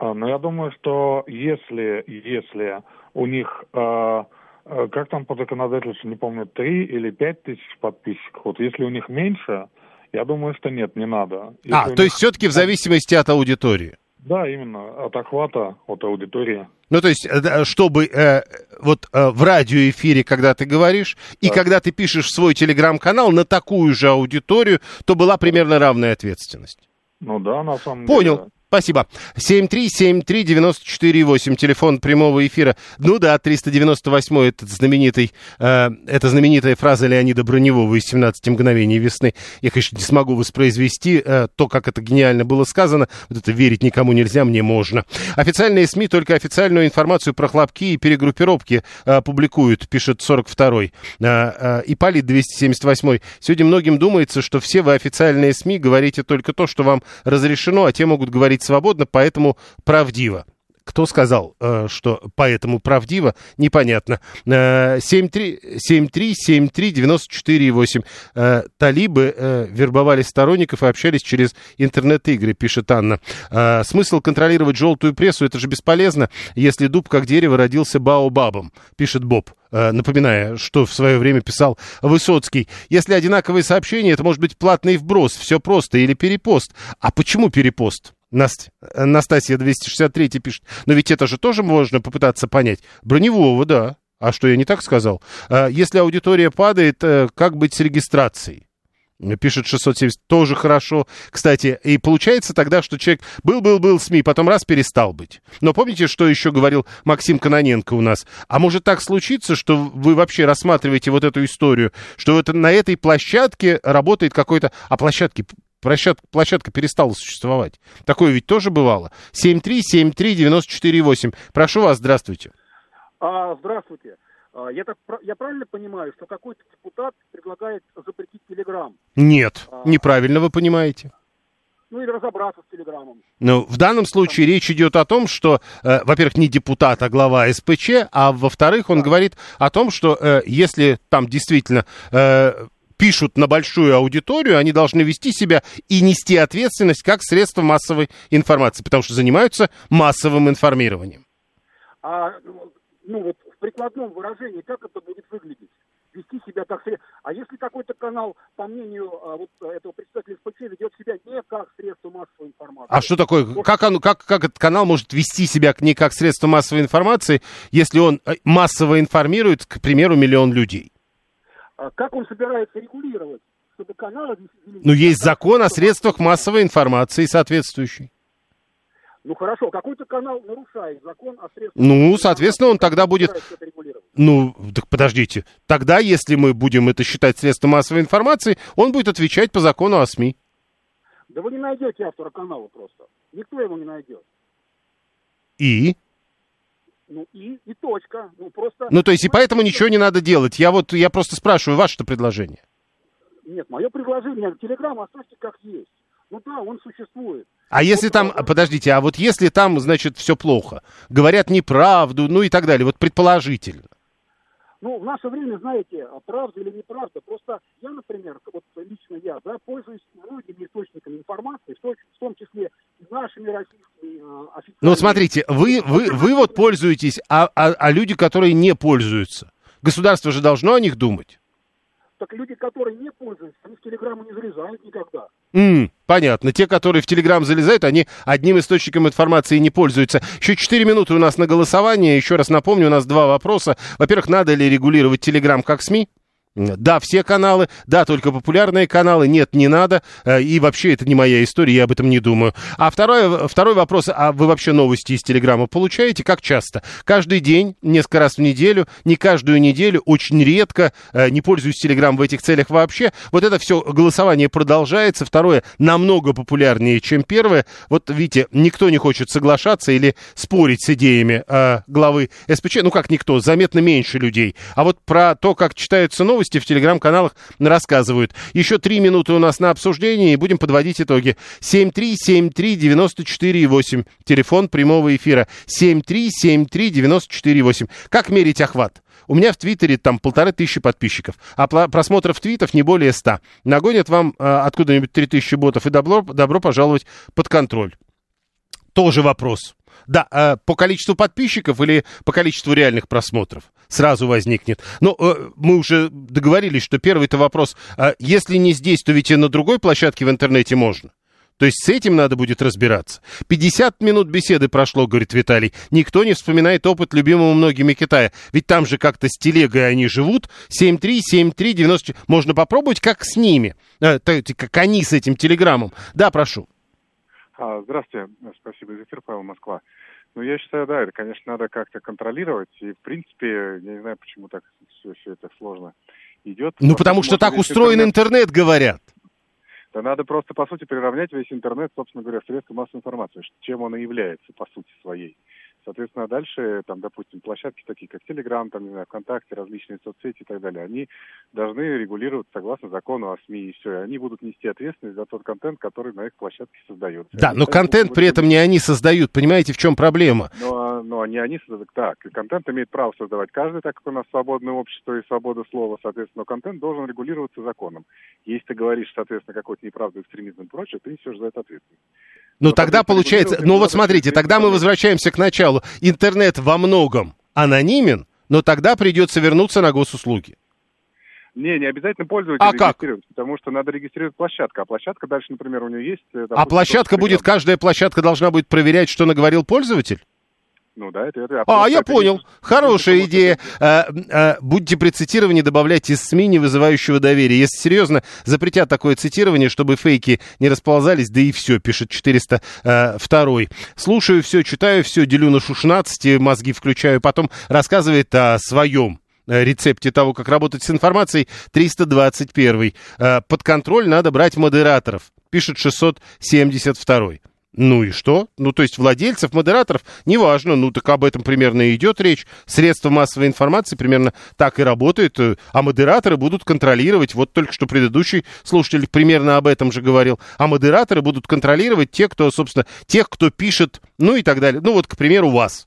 А, Но я думаю, что если, если у них, а, как там по законодательству, не помню, три или пять тысяч подписчиков, вот если у них меньше, я думаю, что нет, не надо. Если А, то них- есть все-таки в зависимости от аудитории. Да, именно, от охвата, от аудитории. Ну, то есть, э, да, чтобы э, вот э, в радиоэфире, когда ты говоришь, и когда ты пишешь свой телеграм-канал на такую же аудиторию, то была примерно равная ответственность. Ну да, на самом Понял. деле. Спасибо. 7373948, телефон прямого эфира. Ну да, 398 этот знаменитый, э, это знаменитая фраза Леонида Броневого из «17 мгновений весны». Я, конечно, не смогу воспроизвести э, то, как это гениально было сказано. Вот это верить никому нельзя, мне можно. Официальные СМИ только официальную информацию про хлопки и перегруппировки э, публикуют, пишет 42-й. Э, э, Ипполит 278 Сегодня многим думается, что все вы официальные СМИ говорите только то, что вам разрешено, а те могут говорить свободно, поэтому правдиво. Кто сказал, э, что поэтому правдиво, непонятно. Э, 7373948. Э, Талибы э, вербовали сторонников и общались через интернет-игры, пишет Анна. Смысл контролировать желтую прессу, это же бесполезно, если дуб как дерево родился баобабом, пишет Боб. Напоминая, что в свое время писал Высоцкий. Если одинаковые сообщения, это может быть платный вброс, все просто, или перепост. А почему перепост? Наст... э, Настасья 263 пишет. Но ведь это же тоже можно попытаться понять. Броневого, да. А что, я не так сказал? Э, Если аудитория падает, э, как быть с регистрацией? Пишет 670, тоже хорошо. Кстати, и получается тогда, что человек был-был-был СМИ, потом раз перестал быть. Но помните, что еще говорил Максим Каноненко у нас? А может так случиться, что вы вообще рассматриваете вот эту историю, что это на этой площадке работает какой-то... А площадки Площадка, площадка перестала существовать. Такое ведь тоже бывало. 7373948. Прошу вас, здравствуйте. А, здравствуйте. А, Я, так, я правильно понимаю, что какой-то депутат предлагает запретить Телеграм? Нет, А. неправильно вы понимаете. Ну или разобраться с Телеграмом? Ну, в данном случае речь идет о том, что, э, во-первых, не депутат, а глава СПЧ, а во-вторых, он говорит о том, что э, если там действительно э, пишут на большую аудиторию, они должны вести себя и нести ответственность как средство массовой информации, потому что занимаются массовым информированием. А ну вот в прикладном выражении как это будет выглядеть? Вести себя как средство. А если какой-то канал, по мнению а, вот этого представителя СПЧ, ведет себя не как средство массовой информации? А что такое? Как, он, как, как этот канал может вести себя не как средство массовой информации, если он э, массово информирует, к примеру, миллион людей? А как он собирается регулировать, чтобы каналы Ну, есть закон о средствах массовой информации соответствующий. Ну хорошо, какой-то канал нарушает закон о средствах. Ну, соответственно, он тогда будет-? Ну, так подождите. Тогда, если мы будем это считать средством массовой информации, он будет отвечать по закону о СМИ. Да вы не найдете автора канала просто. Никто его не найдет. И? Ну и, и точка. Ну просто. Ну, то есть, и поэтому ничего не надо делать. Я вот, я просто спрашиваю, ваше-то предложение. Нет, мое предложение, Телеграм оставьте как есть. Ну да, он существует. А если там, подождите, а вот если там, значит, все плохо, говорят неправду, ну и так далее, вот предположительно. Ну, в наше время, знаете, правда или неправда, просто я, например, вот лично я, да, пользуюсь многими источниками информации, в том- в том числе и нашими российскими э, официальными. Ну, вот смотрите, вы, вы, вы вот пользуетесь, а, а, а люди, которые не пользуются, государство же должно о них думать. Так люди, которые не пользуются, они в Телеграму не залезают никогда. М, Понятно. Те, которые в Телеграм залезают, они одним источником информации не пользуются. Еще 4 минуты у нас на голосование. Еще раз напомню, у нас два вопроса. Во-первых, надо ли регулировать Телеграм как СМИ? Да, все каналы, да, только популярные каналы, нет, не надо, э, и вообще это не моя история, я об этом не думаю. А второй, второй вопрос, а вы вообще новости из Телеграма получаете, как часто? Каждый день, несколько раз в неделю, не каждую неделю, очень редко, э, не пользуюсь Телеграм в этих целях вообще. Вот это все голосование продолжается, второе намного популярнее, чем первое. Вот видите, никто не хочет соглашаться или спорить с идеями э, главы СПЧ, ну как никто, заметно меньше людей. А вот про то, как читаются новости, новости в телеграм-каналах рассказывают. Еще три минуты у нас на обсуждение и будем подводить итоги. 7373948. Телефон прямого эфира. 7373948. Как мерить охват? У меня в Твиттере там полторы тысячи подписчиков, а просмотров твитов не более ста. Нагонят вам э, откуда-нибудь три тысячи ботов, и добро, добро пожаловать под контроль. Тоже вопрос. Да, э, по количеству подписчиков или по количеству реальных просмотров? Сразу возникнет. Но э, мы уже договорились, что первый-то вопрос, э, если не здесь, то ведь и на другой площадке в интернете можно. То есть с этим надо будет разбираться. 50 минут беседы прошло, говорит Виталий. Никто не вспоминает опыт любимого многими Китая. Ведь там же как-то с телегой они живут. 7-3, 7-3, 90... Можно попробовать, как с ними. Э, как они с этим телеграммом. Да, прошу. А, здравствуйте. Спасибо за эфир, Павел Москва. Ну, я считаю, да, это, конечно, надо как-то контролировать. И, в принципе, я не знаю, почему так все, все это сложно идет. Ну, потому что так устроен интернет, интернет, говорят. Да надо просто, по сути, приравнять весь интернет, собственно говоря, средства массовой информации, чем он и является, по сути своей. Соответственно, дальше, там, допустим, площадки такие, как Telegram, там, не знаю, ВКонтакте, различные соцсети и так далее, они должны регулироваться согласно закону о СМИ, и все. И они будут нести ответственность за тот контент, который на их площадке создается. Да, но контент при этом не они создают. Понимаете, в чем проблема? Но, но не они создают. Так, контент имеет право создавать каждый, так как у нас свободное общество и свобода слова, соответственно, но контент должен регулироваться законом. Если ты говоришь, соответственно, какой-то неправду, экстремизм и прочее, ты несешь за это ответственность. Ну, тогда получается, ну вот смотрите, тогда мы возвращаемся к началу. Интернет во многом анонимен, но тогда придется вернуться на госуслуги. Не, не обязательно пользователь а как? потому что надо регистрировать площадку. А площадка дальше, например, у нее есть... Допустим, а площадка будет, каждая площадка должна будет проверять, что наговорил пользователь? Ну да, это... это а, я понял. Не... Хорошая идея. А, а, будьте при цитировании добавлять из СМИ, не вызывающего доверия. Если серьезно, запретят такое цитирование, чтобы фейки не расползались, да и все, пишет 402. А, Слушаю все, читаю все, делю на 16, мозги включаю, потом рассказывает о своем э, рецепте того, как работать с информацией, 321. А, под контроль надо брать модераторов, пишет 672. Ну и что? Ну, то есть владельцев, модераторов, неважно, ну так об этом примерно и идет речь. Средства массовой информации примерно так и работают, э, а модераторы будут контролировать, вот только что предыдущий слушатель примерно об этом же говорил, а модераторы будут контролировать те, кто, собственно, тех, кто пишет, ну и так далее. Ну вот, к примеру, вас.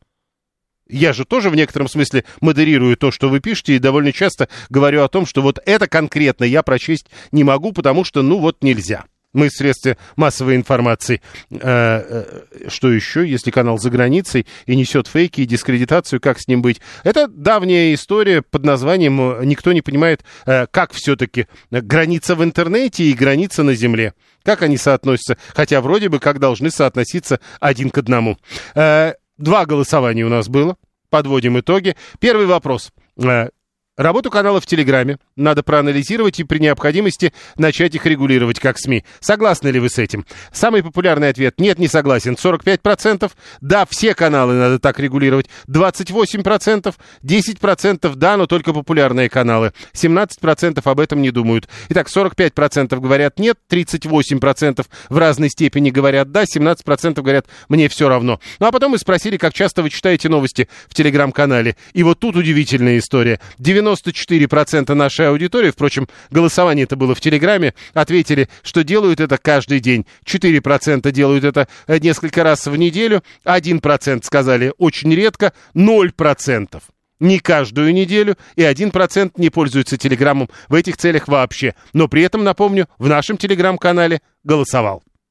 Я же тоже в некотором смысле модерирую то, что вы пишете, и довольно часто говорю о том, что вот это конкретно я прочесть не могу, потому что, ну вот, нельзя мы средства массовой информации. Э, э, что еще, если канал за границей и несет фейки и дискредитацию, как с ним быть? Это давняя история под названием э, «Никто не понимает, как все-таки граница в интернете и граница на земле». Как они соотносятся? Хотя вроде бы как должны соотноситься один к одному. Два голосования у нас было. Подводим итоги. Первый вопрос. Работу канала в Телеграме надо проанализировать и при необходимости начать их регулировать как СМИ. Согласны ли вы с этим? Самый популярный ответ – нет, не согласен. 45%. Да, все каналы надо так регулировать. 28%. 10% да, но только популярные каналы. 17% об этом не думают. Итак, 45% говорят нет, 38% в разной степени говорят да, 17% говорят мне все равно. Ну а потом мы спросили, как часто вы читаете новости в Телеграм-канале. И вот тут удивительная история. 94% нашей аудитории, впрочем, голосование это было в Телеграме, ответили, что делают это каждый день. 4% делают это э, несколько раз в неделю, 1% сказали очень редко, 0% не каждую неделю, и 1% не пользуется Телеграмом в этих целях вообще. Но при этом, напомню, в нашем Телеграм-канале голосовал.